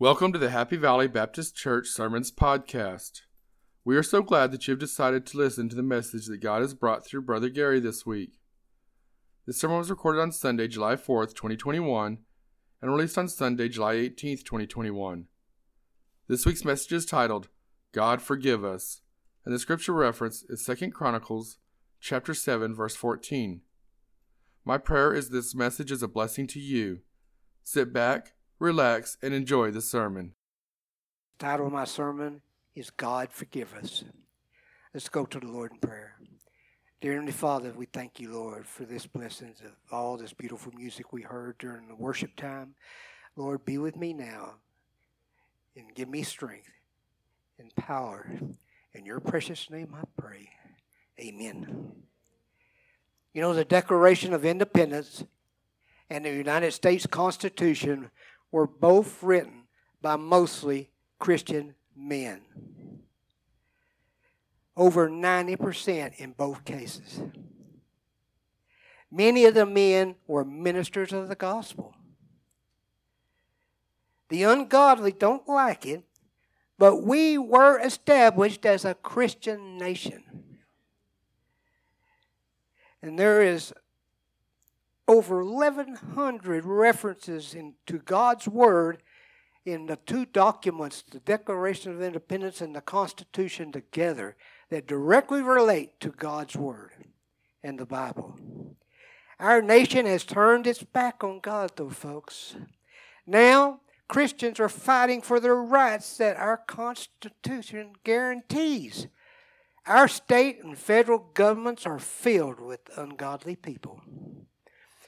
Welcome to the Happy Valley Baptist Church Sermons Podcast. We are so glad that you have decided to listen to the message that God has brought through Brother Gary this week. This sermon was recorded on Sunday, July 4th, 2021, and released on Sunday, July 18th, 2021. This week's message is titled, God Forgive Us, and the scripture reference is 2 Chronicles chapter 7, verse 14. My prayer is this message is a blessing to you. Sit back, relax, and enjoy the sermon. The title of my sermon is God Forgive Us. Let's go to the Lord in prayer. Dear Heavenly Father, we thank you, Lord, for this blessings of all this beautiful music we heard during the worship time. Lord, be with me now and give me strength and power. In your precious name I pray. Amen. You know, the Declaration of Independence and the United States Constitution were both written by mostly Christian men. Over 90% in both cases. Many of the men were ministers of the gospel. The ungodly don't like it, but we were established as a Christian nation. And there is over 1,100 references in, to God's Word in the two documents, the Declaration of Independence and the Constitution together, that directly relate to God's Word and the Bible. Our nation has turned its back on God, though, folks. Now, Christians are fighting for their rights that our Constitution guarantees. Our state and federal governments are filled with ungodly people.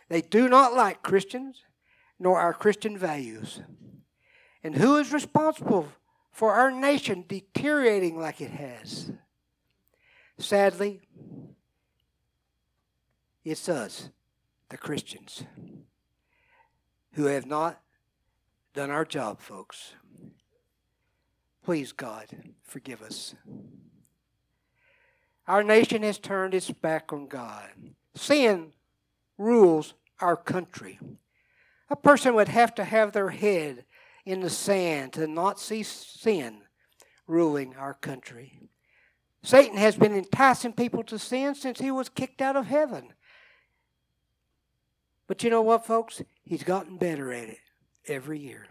They do not like Christians nor our Christian values. And who is responsible for our nation deteriorating like it has? Sadly, it's us, the Christians, who have not done our job, folks. Please, God, forgive us. Our nation has turned its back on God. Sin rules our country. A person would have to have their head in the sand to not see sin ruling our country. Satan has been enticing people to sin since he was kicked out of heaven. But you know what, folks? He's gotten better at it every year.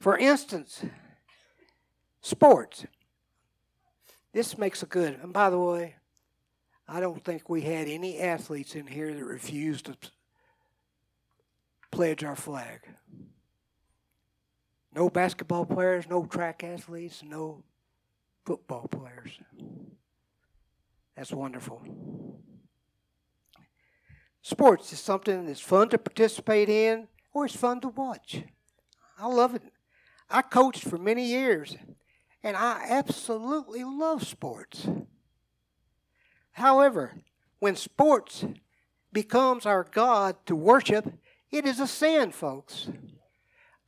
For instance, sports. This makes a good, and by the way, I don't think we had any athletes in here that refused to pledge our flag. No basketball players, no track athletes, no football players. That's wonderful. Sports is something that's fun to participate in or it's fun to watch. I love it. I coached for many years and I absolutely love sports. However, when sports becomes our God to worship, it is a sin, folks.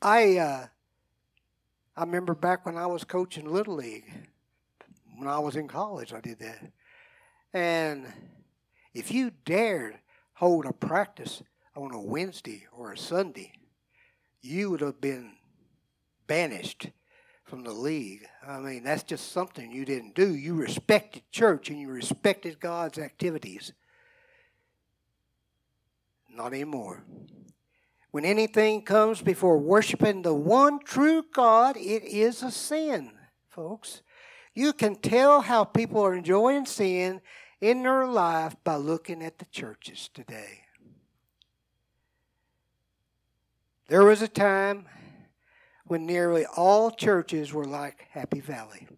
I uh, I remember back when I was coaching little league. When I was in college, I did that. And if you dared hold a practice on a Wednesday or a Sunday, you would have been banished from the league. I mean, that's just something you didn't do. You respected church and you respected God's activities. Not anymore. When anything comes before worshiping the one true God, it is a sin, folks. You can tell how people are enjoying sin in their life by looking at the churches today. There was a time when nearly all churches were like Happy Valley.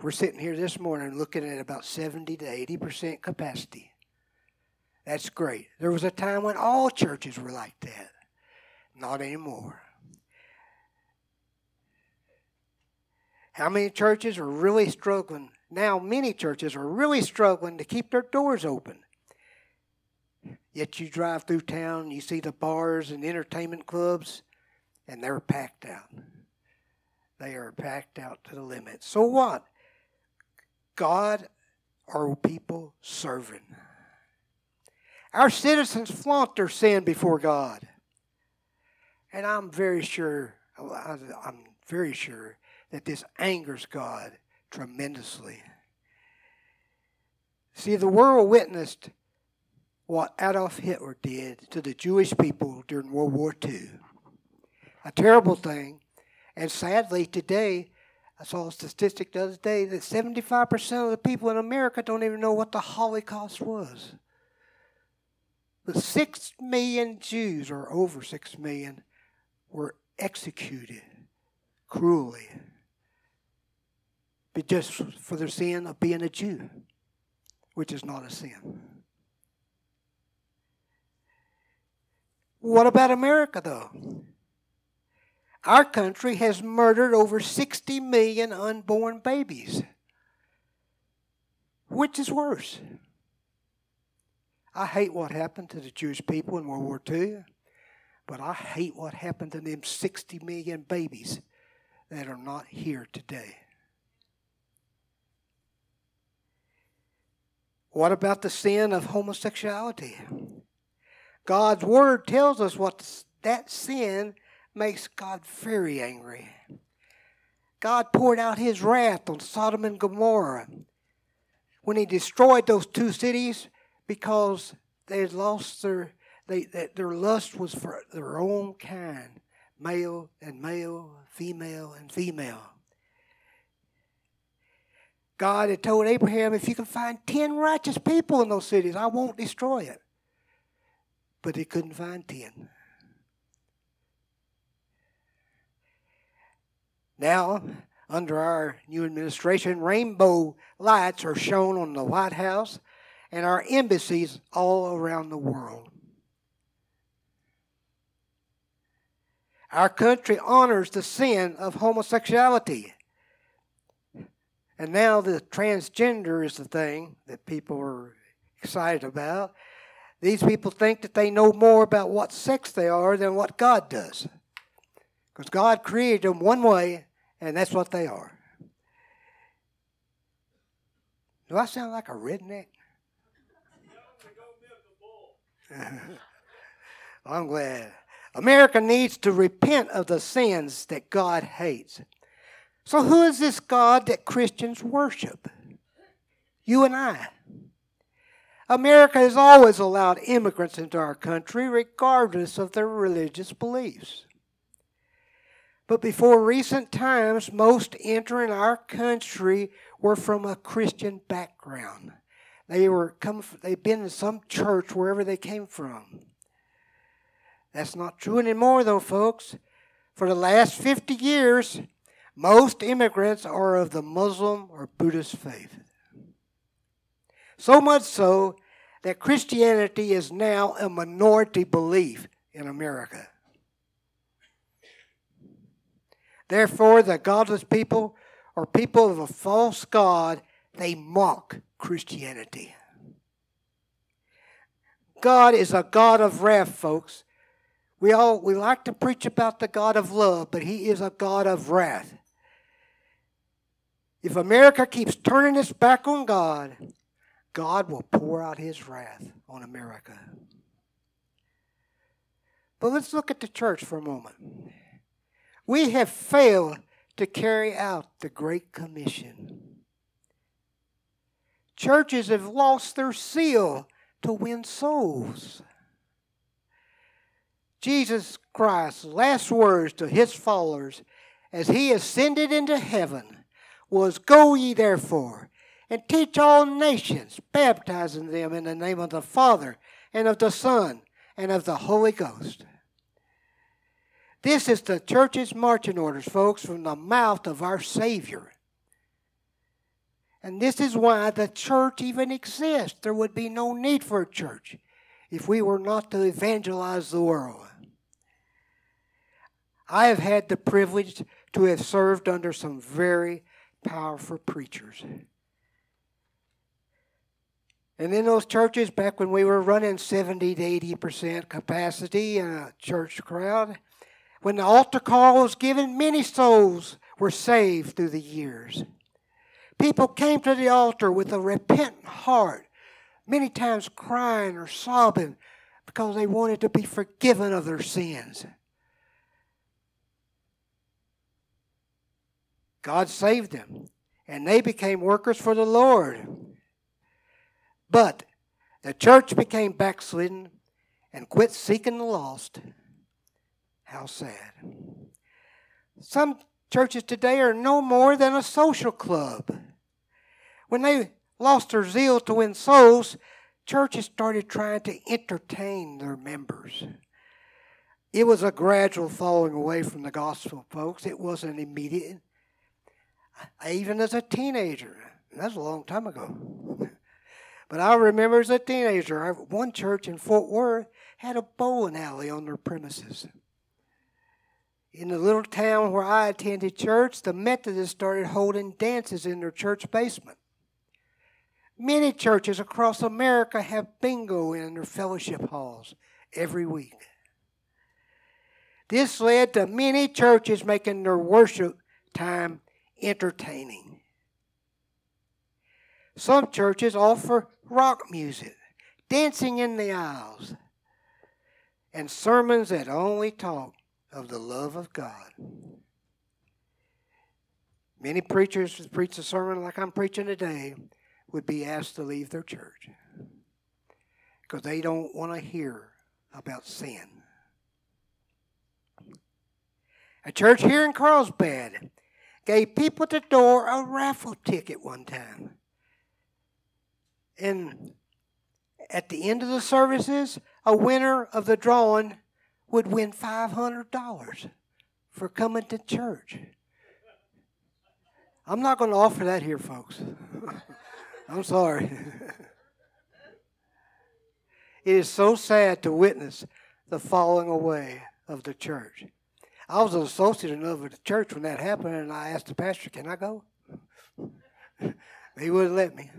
We're sitting here this morning looking at about 70 to 80% capacity. That's great. There was a time when all churches were like that. Not anymore. How many churches are really struggling? Now, many churches are really struggling to keep their doors open. Yet you drive through town, you see the bars and entertainment clubs, and they're packed out. They are packed out to the limit. So what? God are people serving. Our citizens flaunt their sin before God. And I'm very sure I'm very sure that this angers God tremendously. See, the world witnessed what Adolf Hitler did to the Jewish people during World War II. A terrible thing. And sadly, today, I saw a statistic the other day that 75% of the people in America don't even know what the Holocaust was. The 6 million Jews, or over 6 million, were executed cruelly but just for their sin of being a Jew, which is not a sin. What about America, though? Our country has murdered over 60 million unborn babies. Which is worse? I hate what happened to the Jewish people in World War II, but I hate what happened to them 60 million babies that are not here today. What about the sin of homosexuality? God's word tells us what that sin makes God very angry. God poured out his wrath on Sodom and Gomorrah when he destroyed those two cities because they had lost their they, their lust was for their own kind, male and male, female and female. God had told Abraham, if you can find 10 righteous people in those cities, I won't destroy it. But he couldn't find 10. Now, under our new administration, rainbow lights are shown on the White House and our embassies all around the world. Our country honors the sin of homosexuality. And now the transgender is the thing that people are excited about. These people think that they know more about what sex they are than what God does. Because God created them one way, and that's what they are. Do I sound like a redneck? I'm glad. America needs to repent of the sins that God hates. So, who is this God that Christians worship? You and I. America has always allowed immigrants into our country, regardless of their religious beliefs. But before recent times, most entering our country were from a Christian background. They were come. They've been in some church wherever they came from. That's not true anymore, though, folks. For the last 50 years, most immigrants are of the Muslim or Buddhist faith. So much so that Christianity is now a minority belief in America. Therefore, the godless people or people of a false God, they mock Christianity. God is a God of wrath, folks. We all we like to preach about the God of love, but he is a God of wrath. If America keeps turning its back on God, God will pour out his wrath on America. But let's look at the church for a moment. We have failed to carry out the Great Commission. Churches have lost their seal to win souls. Jesus Christ's last words to his followers as he ascended into heaven was Go ye therefore and teach all nations, baptizing them in the name of the Father and of the Son and of the Holy Ghost. This is the church's marching orders, folks, from the mouth of our Savior. And this is why the church even exists. There would be no need for a church if we were not to evangelize the world. I have had the privilege to have served under some very powerful preachers. And in those churches, back when we were running 70 to 80% capacity in a church crowd, when the altar call was given, many souls were saved through the years. People came to the altar with a repentant heart, many times crying or sobbing because they wanted to be forgiven of their sins. God saved them, and they became workers for the Lord. But the church became backslidden and quit seeking the lost. How sad. Some churches today are no more than a social club. When they lost their zeal to win souls, churches started trying to entertain their members. It was a gradual falling away from the gospel, folks. It wasn't immediate. Even as a teenager, that's a long time ago. But I remember as a teenager, one church in Fort Worth had a bowling alley on their premises. In the little town where I attended church, the Methodists started holding dances in their church basement. Many churches across America have bingo in their fellowship halls every week. This led to many churches making their worship time entertaining. Some churches offer rock music, dancing in the aisles, and sermons that only talk of the love of God. Many preachers who preach a sermon like I'm preaching today would be asked to leave their church because they don't want to hear about sin. A church here in Carlsbad gave people at the door a raffle ticket one time. And at the end of the services, a winner of the drawing would win $500 for coming to church. I'm not going to offer that here, folks. I'm sorry. it is so sad to witness the falling away of the church. I was an associate of the church when that happened, and I asked the pastor, Can I go? he wouldn't let me.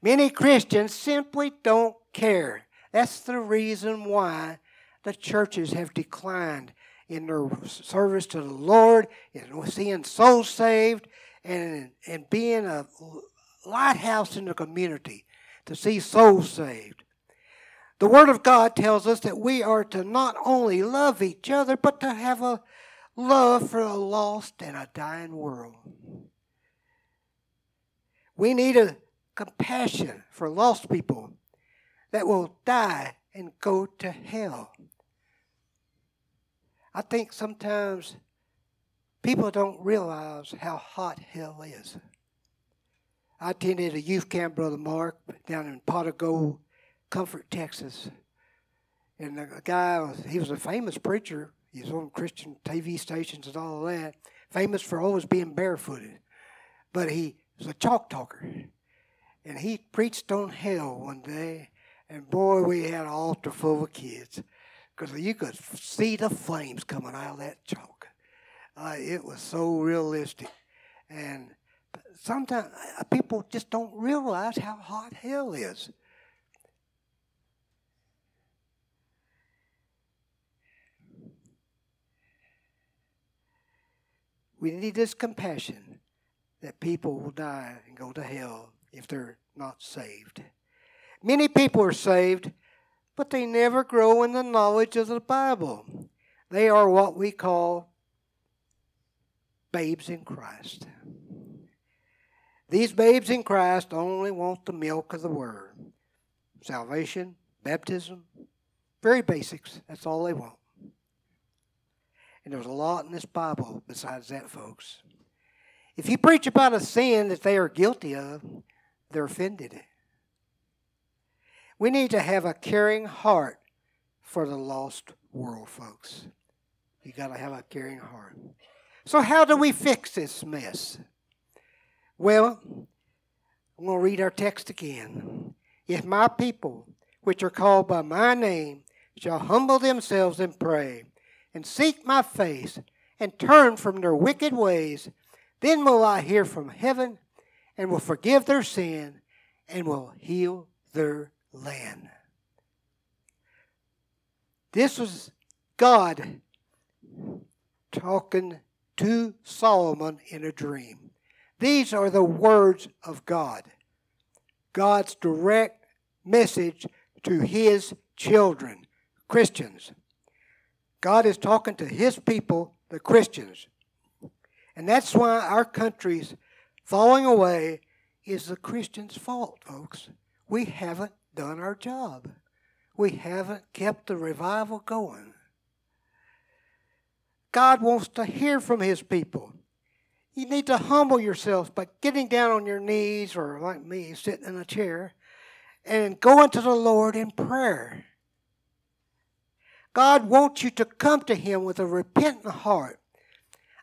Many Christians simply don't care. That's the reason why the churches have declined in their service to the Lord, in seeing souls saved, and, and being a lighthouse in the community to see souls saved. The Word of God tells us that we are to not only love each other, but to have a love for a lost and a dying world. We need a compassion for lost people that will die and go to hell. I think sometimes people don't realize how hot hell is. I attended a youth camp, Brother Mark, down in Pot of Gold Comfort, Texas. And the guy, was, he was a famous preacher. He was on Christian TV stations and all of that. Famous for always being barefooted. But he was a chalk talker. And he preached on hell one day. And boy, we had an altar full of kids. Because you could see the flames coming out of that chalk. Uh, it was so realistic. And sometimes uh, people just don't realize how hot hell is. We need this compassion that people will die and go to hell if they're not saved. Many people are saved, but they never grow in the knowledge of the Bible. They are what we call babes in Christ. These babes in Christ only want the milk of the Word salvation, baptism, very basics. That's all they want. And there's a lot in this Bible besides that, folks. If you preach about a sin that they are guilty of, they're offended. We need to have a caring heart for the lost world, folks. You got to have a caring heart. So, how do we fix this mess? Well, I'm going to read our text again. If my people, which are called by my name, shall humble themselves and pray, and seek my face and turn from their wicked ways, then will I hear from heaven and will forgive their sin and will heal their land. This was God talking to Solomon in a dream. These are the words of God. God's direct message to his children, Christians. God is talking to his people, the Christians. And that's why our country's falling away is the Christians' fault, folks. We haven't done our job. We haven't kept the revival going. God wants to hear from His people. You need to humble yourselves by getting down on your knees, or like me, sitting in a chair, and going to the Lord in prayer. God wants you to come to Him with a repentant heart.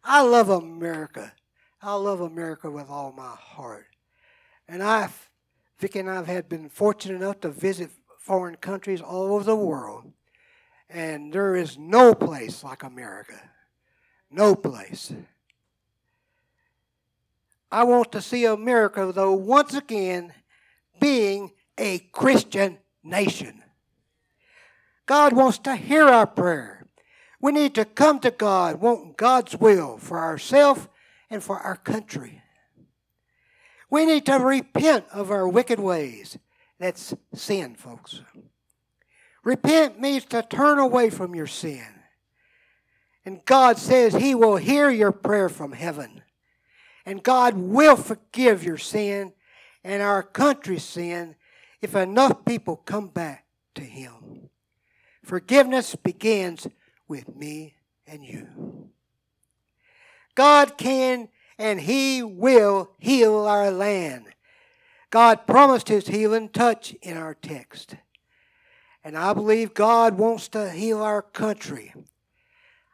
I love America. I love America with all my heart. And I've, Vicki and I have been fortunate enough to visit foreign countries all over the world. And there is no place like America. No place. I want to see America, though, once again being a Christian nation. God wants to hear our prayer. We need to come to God, wanting God's will for ourselves and for our country. We need to repent of our wicked ways. That's sin, folks. Repent means to turn away from your sin. And God says He will hear your prayer from heaven. And God will forgive your sin and our country's sin if enough people come back to Him. Forgiveness begins with me and you. God can and He will heal our land. God promised His healing touch in our text. And I believe God wants to heal our country.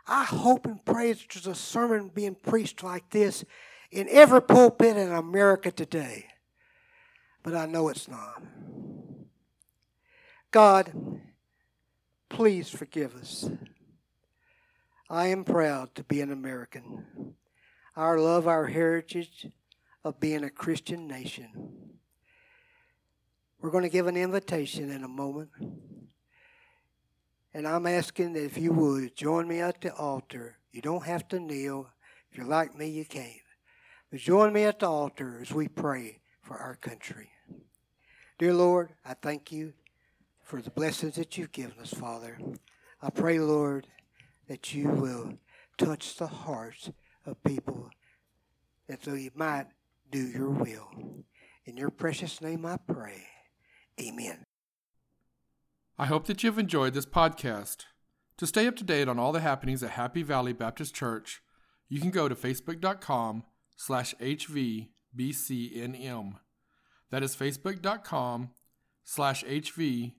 I hope and pray that there's a sermon being preached like this in every pulpit in America today. But I know it's not. God, please forgive us. I am proud to be an American. I love our heritage of being a Christian nation. We're going to give an invitation in a moment. And I'm asking that if you would join me at the altar. You don't have to kneel. If you're like me, you can't. But join me at the altar as we pray for our country. Dear Lord, I thank you for the blessings that you've given us, Father. I pray, Lord, that you will touch the hearts of people that so you might do your will. In your precious name I pray. Amen. I hope that you've enjoyed this podcast. To stay up to date on all the happenings at Happy Valley Baptist Church, you can go to facebook.com slash hvbcnm. That is facebook.com slash hvbcnm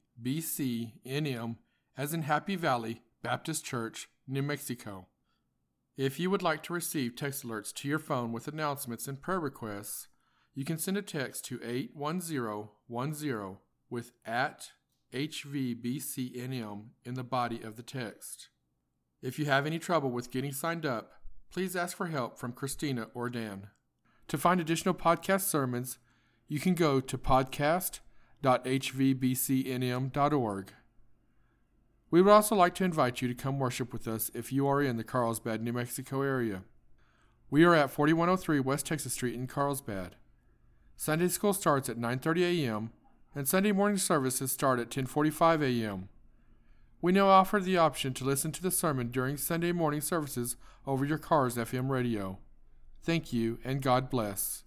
as in Happy Valley Baptist Church, New Mexico. If you would like to receive text alerts to your phone with announcements and prayer requests, you can send a text to 81010 with at HVBCNM in the body of the text. If you have any trouble with getting signed up, please ask for help from Christina or Dan. To find additional podcast sermons, you can go to podcast.hvbcnm.org. We would also like to invite you to come worship with us if you are in the Carlsbad, New Mexico area. We are at 4103 West Texas Street in Carlsbad. Sunday school starts at 9:30 a.m and Sunday morning services start at 10:45 a.m. We now offer the option to listen to the sermon during Sunday morning services over your car's FM radio. Thank you and God bless.